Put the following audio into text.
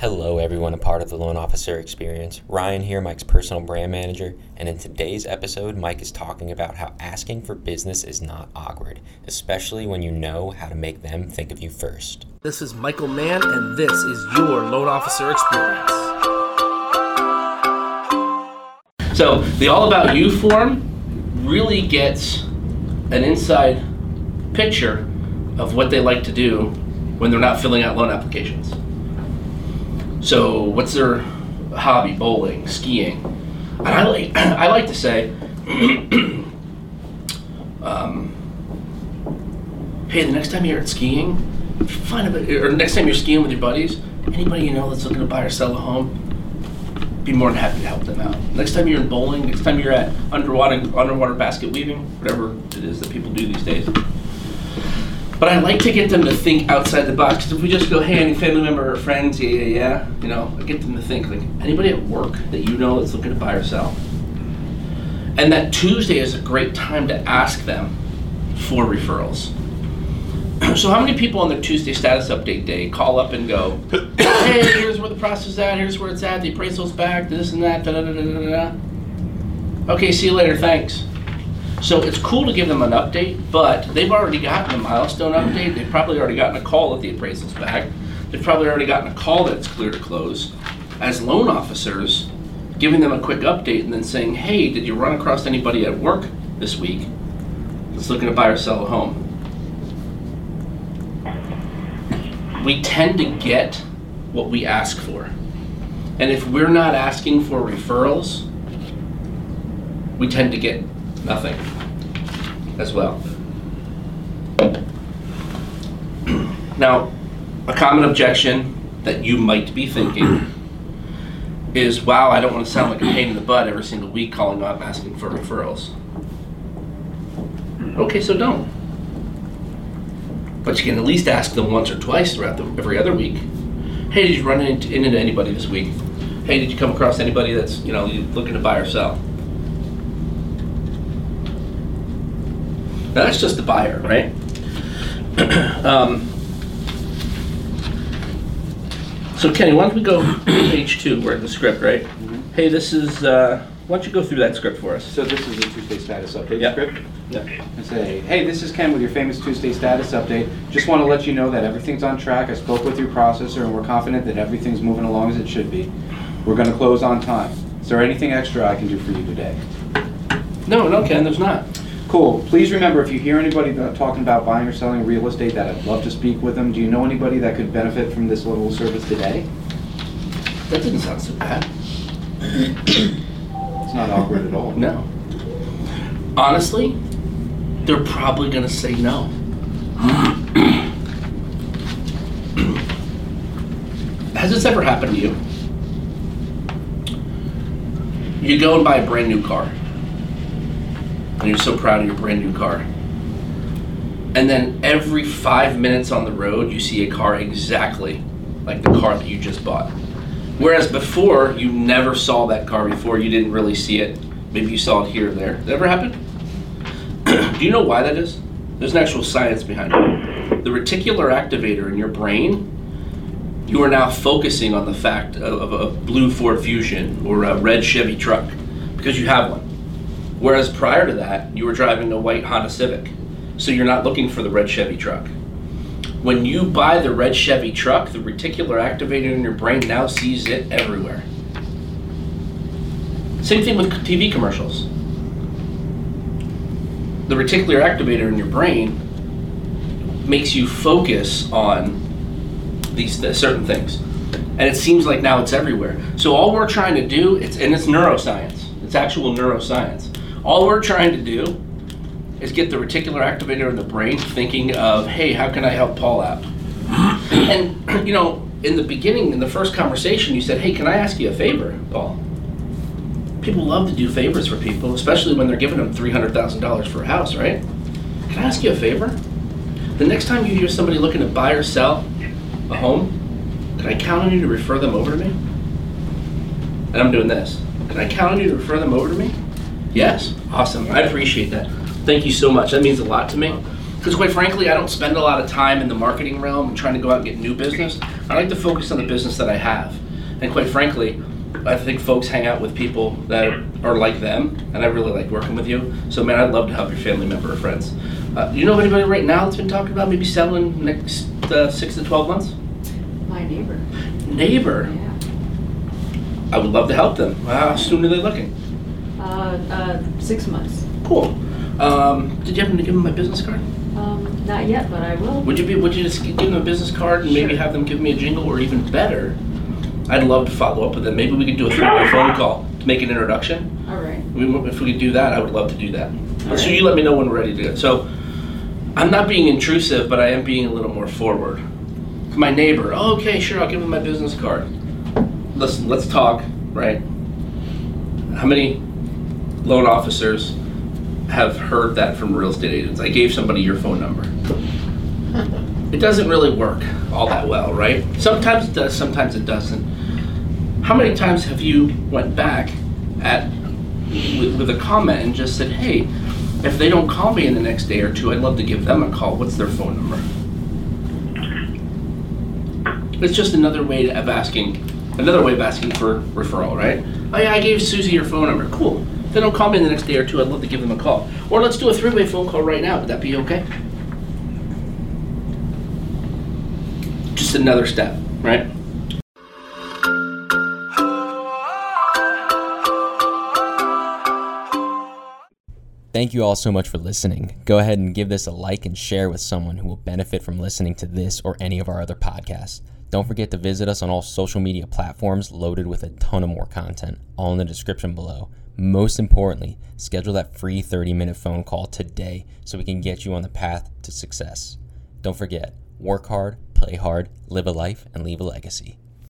Hello, everyone, a part of the loan officer experience. Ryan here, Mike's personal brand manager, and in today's episode, Mike is talking about how asking for business is not awkward, especially when you know how to make them think of you first. This is Michael Mann, and this is your loan officer experience. So, the All About You form really gets an inside picture of what they like to do when they're not filling out loan applications. So, what's their hobby? Bowling, skiing. And I like, I like to say, um, hey, the next time you're at skiing, find a or next time you're skiing with your buddies, anybody you know that's looking to buy or sell a home, be more than happy to help them out. Next time you're in bowling, next time you're at underwater underwater basket weaving, whatever it is that people do these days. But I like to get them to think outside the box. Because if we just go, hey, any family member or friends, yeah, yeah, yeah, you know, I get them to think like anybody at work that you know that's looking to buy or sell. And that Tuesday is a great time to ask them for referrals. So how many people on their Tuesday status update day call up and go, hey, here's where the process is at, here's where it's at, the appraisal's back, this and that, da da da da da da. Okay, see you later, thanks. So it's cool to give them an update, but they've already gotten a milestone update. They've probably already gotten a call that the appraisal's back. They've probably already gotten a call that it's clear to close. As loan officers, giving them a quick update and then saying, hey, did you run across anybody at work this week that's looking to buy or sell a home? We tend to get what we ask for. And if we're not asking for referrals, we tend to get nothing as well. Now, a common objection that you might be thinking is, wow, I don't want to sound like a pain in the butt every single week calling up asking for referrals. Okay, so don't. But you can at least ask them once or twice throughout the, every other week. Hey, did you run into, into anybody this week? Hey, did you come across anybody that's you know looking to buy or sell? That's just the buyer, right? um, so Kenny, why don't we go page two, we're in the script, right? Hey, this is, uh, why don't you go through that script for us? So this is a Tuesday status update Yep. script? Yeah. And say, hey, this is Ken with your famous Tuesday status update. Just want to let you know that everything's on track. I spoke with your processor and we're confident that everything's moving along as it should be. We're gonna close on time. Is there anything extra I can do for you today? No, no, Ken, there's not. Cool. Please remember, if you hear anybody that- talking about buying or selling real estate, that I'd love to speak with them. Do you know anybody that could benefit from this little service today? That didn't sound so bad. It's not awkward at all. No. Honestly, they're probably gonna say no. Has this ever happened to you? You go and buy a brand new car. And you're so proud of your brand new car. And then every five minutes on the road, you see a car exactly like the car that you just bought. Whereas before, you never saw that car before, you didn't really see it. Maybe you saw it here or there. That ever happen? Do you know why that is? There's an actual science behind it. The reticular activator in your brain, you are now focusing on the fact of a blue Ford Fusion or a red Chevy truck because you have one. Whereas prior to that, you were driving a white Honda Civic. So you're not looking for the red Chevy truck. When you buy the red Chevy truck, the reticular activator in your brain now sees it everywhere. Same thing with TV commercials. The reticular activator in your brain makes you focus on these th- certain things. And it seems like now it's everywhere. So all we're trying to do, it's and it's neuroscience. It's actual neuroscience. All we're trying to do is get the reticular activator in the brain thinking of, hey, how can I help Paul out? and you know, in the beginning, in the first conversation, you said, hey, can I ask you a favor, Paul? People love to do favors for people, especially when they're giving them three hundred thousand dollars for a house, right? Can I ask you a favor? The next time you hear somebody looking to buy or sell a home, can I count on you to refer them over to me? And I'm doing this. Can I count on you to refer them over to me? Yes. Awesome. I appreciate that. Thank you so much. That means a lot to me. Because quite frankly, I don't spend a lot of time in the marketing realm and trying to go out and get new business. I like to focus on the business that I have. And quite frankly, I think folks hang out with people that are like them, and I really like working with you. So, man, I'd love to help your family member or friends. Uh, do you know of anybody right now that's been talking about maybe selling next uh, six to 12 months? My neighbor, Neighbor. yeah. I would love to help them. How soon are they looking? Uh, uh, six months. Cool. Um, did you happen to give them my business card? Um, not yet, but I will. Would you be? Would you just give them a business card and maybe have them give me a jingle, or even better, I'd love to follow up with them. Maybe we could do a three-way phone call to make an introduction. All right. We, if we could do that, I would love to do that. All So right. you let me know when we're ready to go. So I'm not being intrusive, but I am being a little more forward. My neighbor. Oh, okay, sure. I'll give him my business card. Listen, let's talk. Right? How many loan officers have heard that from real estate agents? I gave somebody your phone number. It doesn't really work all that well, right? Sometimes it does, sometimes it doesn't. How many times have you went back at with, with a comment and just said, "Hey, if they don't call me in the next day or two, I'd love to give them a call. What's their phone number?" It's just another way of asking, another way of asking for referral, right? Oh yeah, I gave Susie your phone number. Cool. They don't call me in the next day or two, I'd love to give them a call. Or let's do a three-way phone call right now. Would that be okay? Just another step, right? Thank you all so much for listening. Go ahead and give this a like and share with someone who will benefit from listening to this or any of our other podcasts. Don't forget to visit us on all social media platforms loaded with a ton of more content, all in the description below. Most importantly, schedule that free 30 minute phone call today so we can get you on the path to success. Don't forget, work hard, play hard, live a life, and leave a legacy.